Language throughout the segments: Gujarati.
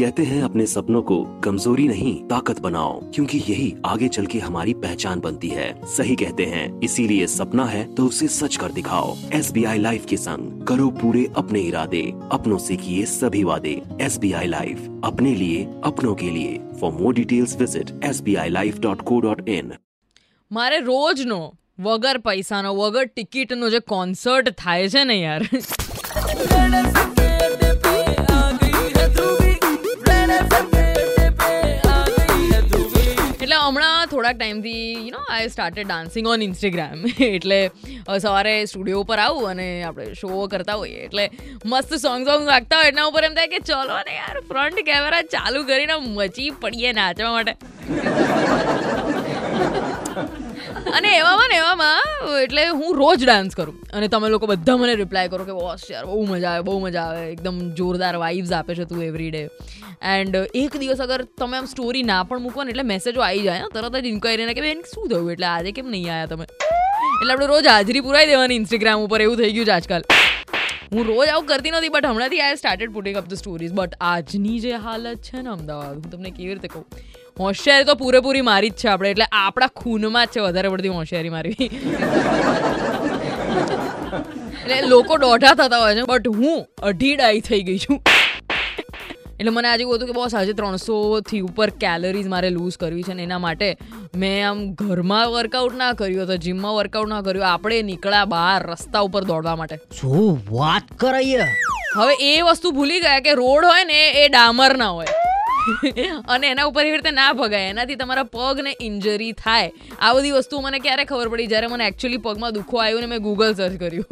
कहते हैं अपने सपनों को कमजोरी नहीं ताकत बनाओ क्योंकि यही आगे चल के हमारी पहचान बनती है सही कहते हैं इसीलिए सपना है तो उसे सच कर दिखाओ एस बी आई लाइफ के संग करो पूरे अपने इरादे अपनों से किए सभी वादे एस बी आई लाइफ अपने लिए अपनों के लिए for more details visit S B I life dot co dot in મારે રોજનો વગર પૈસાનો વગર ટિકિટનો જે કોન્સર્ટ થાય છે ને યાર થોડાક ટાઈમથી you know I started dancing on Instagram એટલે સવારે સ્ટુડિયો ઉપર આવું અને આપણે શો કરતા હોઈએ. એટલે મસ્ત સોંગ સોંગ વાગતા હોય, એના ઉપર એમ થાય કે ચલો ને યાર ફ્રન્ટ કેમેરા ચાલુ કરીને મચી પડીએ નાચવા માટે અને એવામાં ને એવામાં એટલે હું રોજ ડાન્સ કરું. અને તમે લોકો બધા મને રિપ્લાય કરો કે, બોસ યાર, બહુ મજા આવે, બહુ મજા આવે. એકદમ જોરદાર વાઇબ્સ આપે છે તું એવરી ડે એન્ડ એક દિવસ અગર તમે આમ સ્ટોરી ના પણ મૂકો ને એટલે મેસેજો આવી જાય તરત જ ઇન્ક્વાયરીને કે, બેન, શું થયું? એટલે આજે કેમ નહીં આવ્યા તમે? એટલે આપણે રોજ હાજરી પુરાઈ દેવાની ઇન્સ્ટાગ્રામ ઉપર, એવું થઈ ગયું છે આજકાલ. હું રોજ આવું કરતી નથી બટ હમણાંથી I started putting up the stories but આજની જે હાલત છે ને અમદાવાદ, હું તમને કેવી રીતે કહું? હોશિયારી તો પૂરેપૂરી મારી જ છે આપણે, એટલે આપણા ખૂનમાં જ છે વધારે પડતી હોશિયારી મારવી એટલે લોકો દોઢા થતા હોય છે બટ હું અઢી ડાઈ થઈ ગઈ છું. એટલે મને આજે એવું હતું કે બસ આજે ત્રણસોથી ઉપર કેલરીઝ મારે લૂઝ કરવી છે ને એના માટે મેં આમ ઘરમાં વર્કઆઉટ ના કર્યું તો જીમમાં વર્કઆઉટ ના કર્યું. આપણે નીકળ્યા બહાર રસ્તા ઉપર દોડવા માટે. શું વાત કરાઈએ હવે એ વસ્તુ ભૂલી ગયા કે રોડ હોય ને એ ડામર ના હોય. અને એના ઉપર એવી રીતે ના ભગાય. એનાથી તમારા પગને ઇન્જરી થાય. આ બધી વસ્તુ મને ક્યારે ખબર પડી? જ્યારે મને એકચ્યુઅલી પગમાં દુખો આવ્યું ને મેં ગૂગલ સર્ચ કર્યું.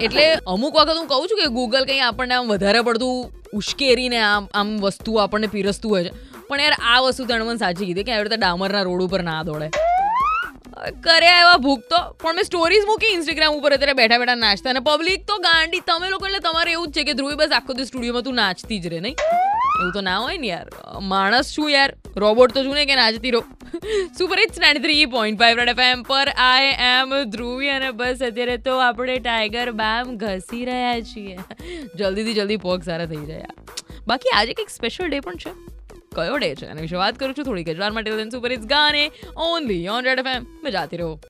એટલે અમુક વખત હું કહું છું કે ગૂગલ કંઈ આપણને આમ વધારે પડતું ઉશ્કેરીને આમ આમ વસ્તુ આપણને પીરસતું હોય છે. પણ યાર, આ વસ્તુ તેણે મને સાચી કીધી કે આવી રીતે ડામરના રોડ ઉપર ના દોડે. કર્યા એવા ભૂખ તો, પણ મેં સ્ટોરીઝ મૂકી ઇન્સ્ટાગ્રામ ઉપર અત્યારે બેઠા બેઠા નાચતા. અને પબ્લિક તો ગાંડી, તમે લોકો એટલે તમારે એવું જ છે કે ધ્રુવી, બસ આખો દિવસ સ્ટુડિયોમાં તું નાચતી જ રહે, નહીં? એવું તો ના હોય ને યાર. માણસ છું યાર. રોબોટ તો છું ને કે નાચતી રહો. Super it's ninety three point five red FM પર આઈ એમ ધ્રુવી અને બસ અત્યારે તો આપણે ટાઈગર બામ ઘસી રહ્યા છીએ. જલ્દીથી જલ્દી પગ સારા થઈ જાય. બાકી આજે કંઈક સ્પેશિયલ ડે પણ છે. કયો ડે છે? એના વિશે વાત કરું છું થોડીક જ. વાર માટે સુપર ઇટ્સ ગાને ઓનલી ઓન રેડ એફએમ જાતી રહો.